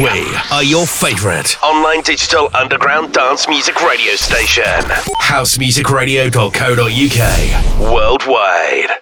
We are your favorite online digital underground dance music radio station. Housemusicradio.co.uk. Worldwide.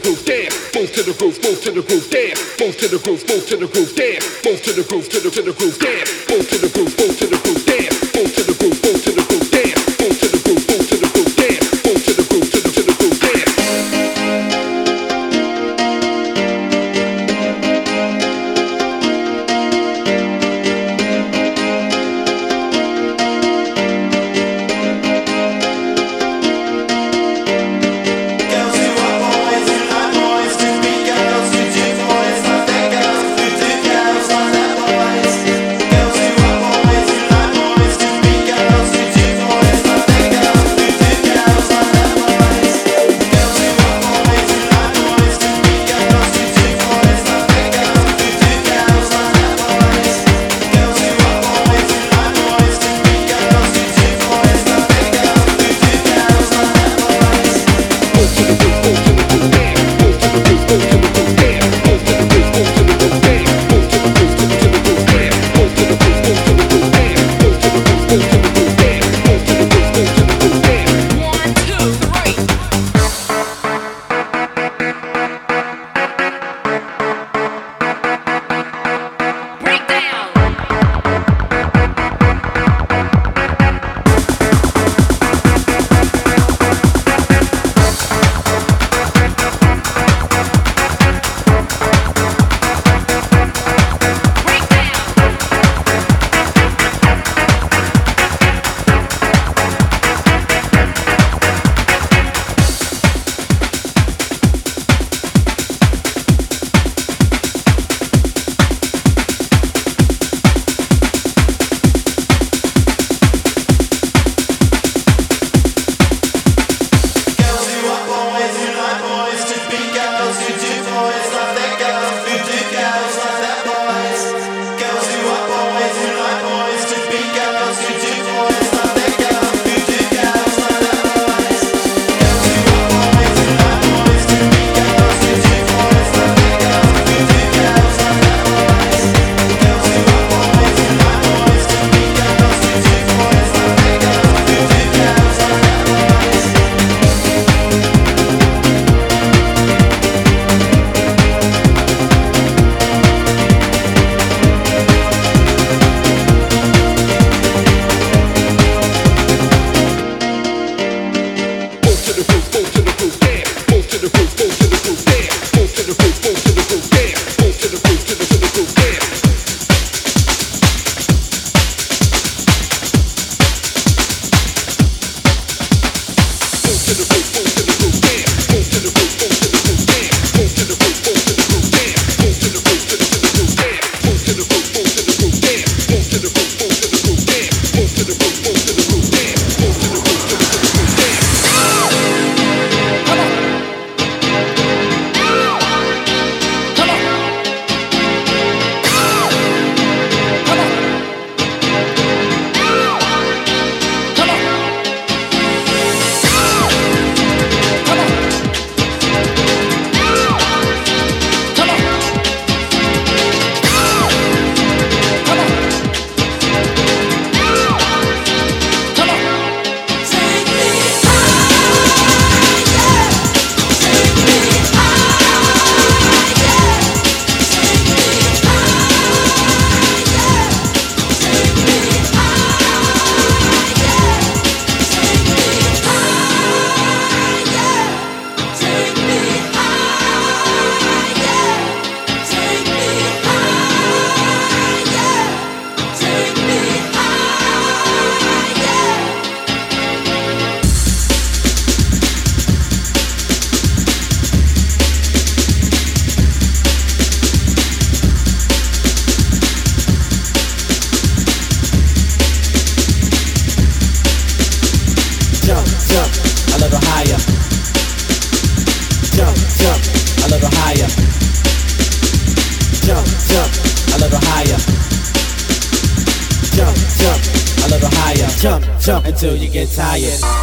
groove, damn. Move to the groove, move to the groove, damn. Move to the groove, move to the groove, damn. Move to the groove, to the to the groove. Until you get tired.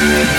Love.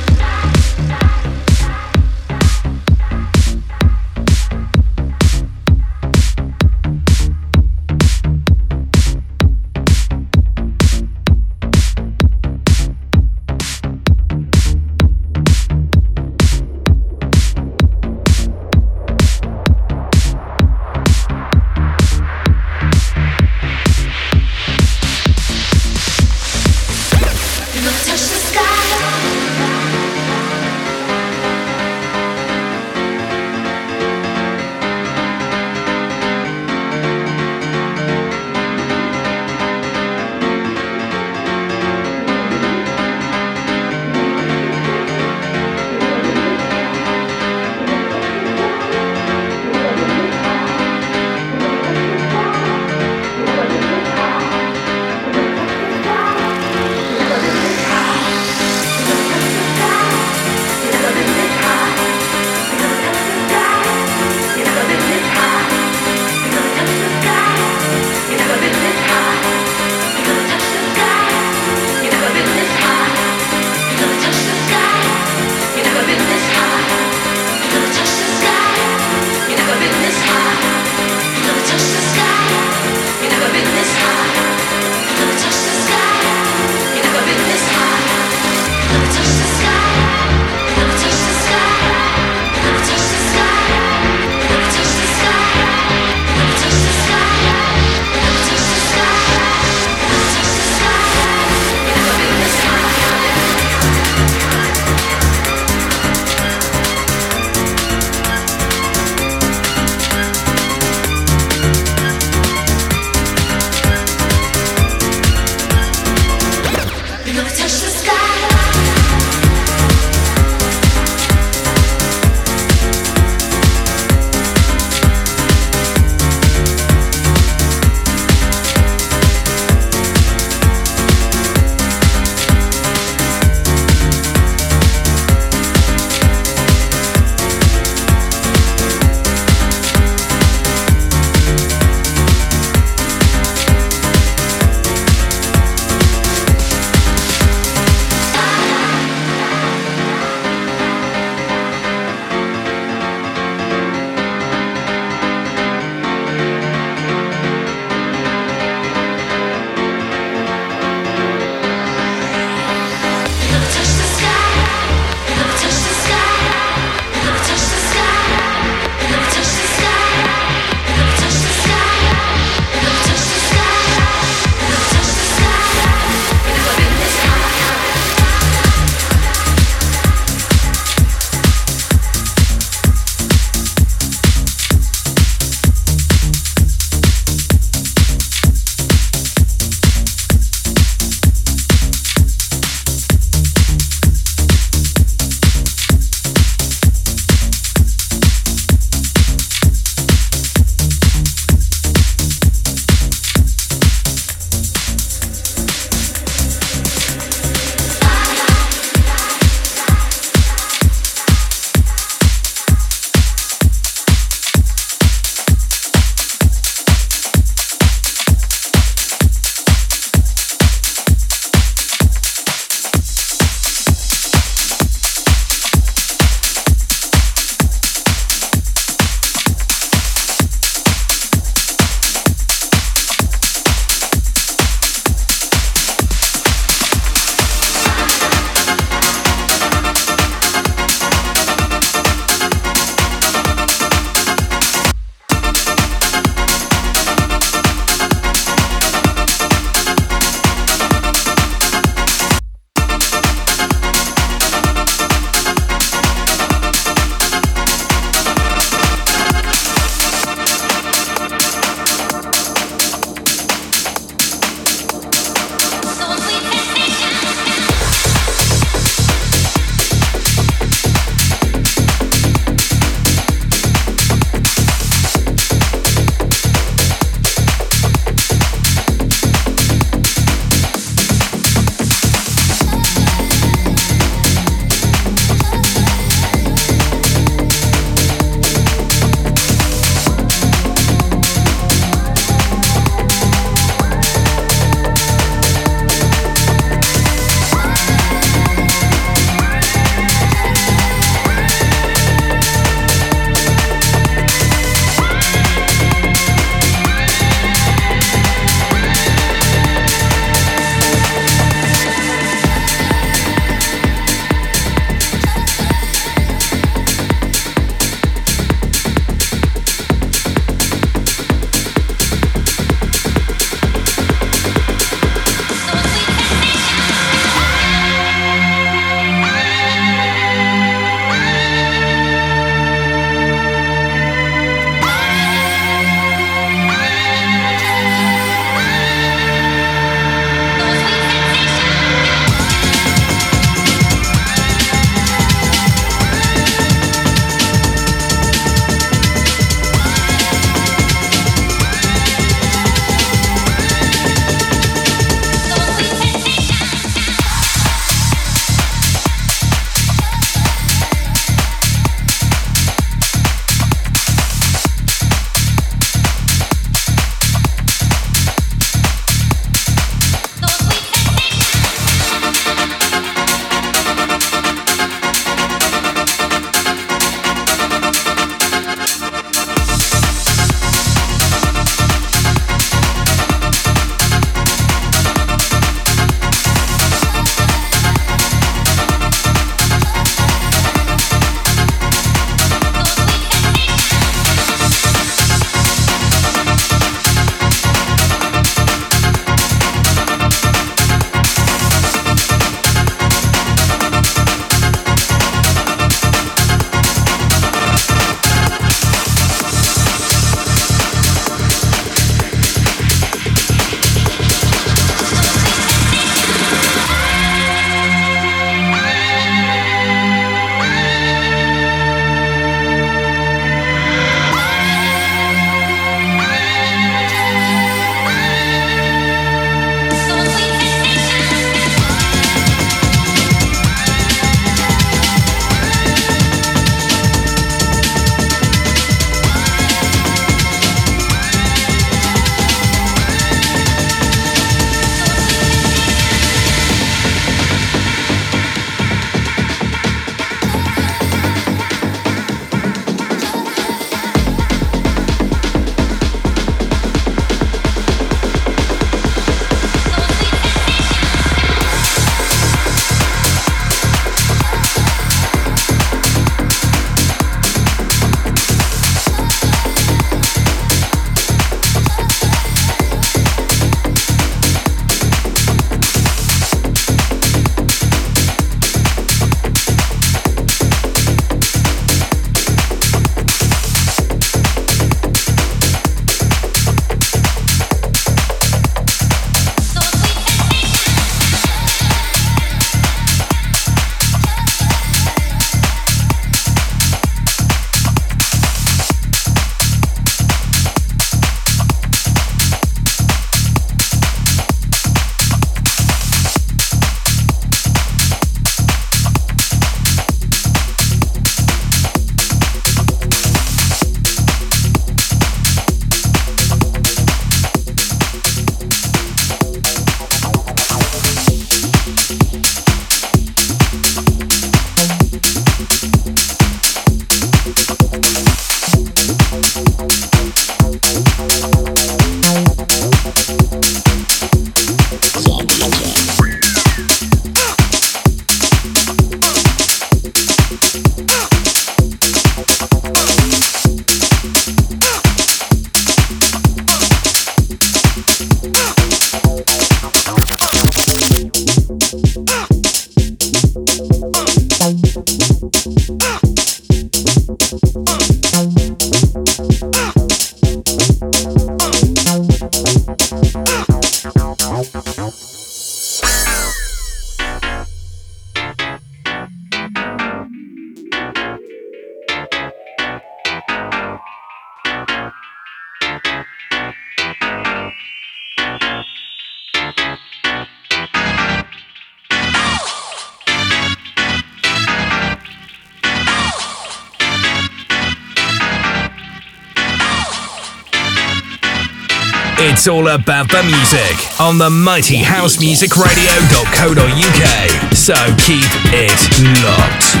It's all about the music on the mighty housemusicradio.co.uk. So keep it locked.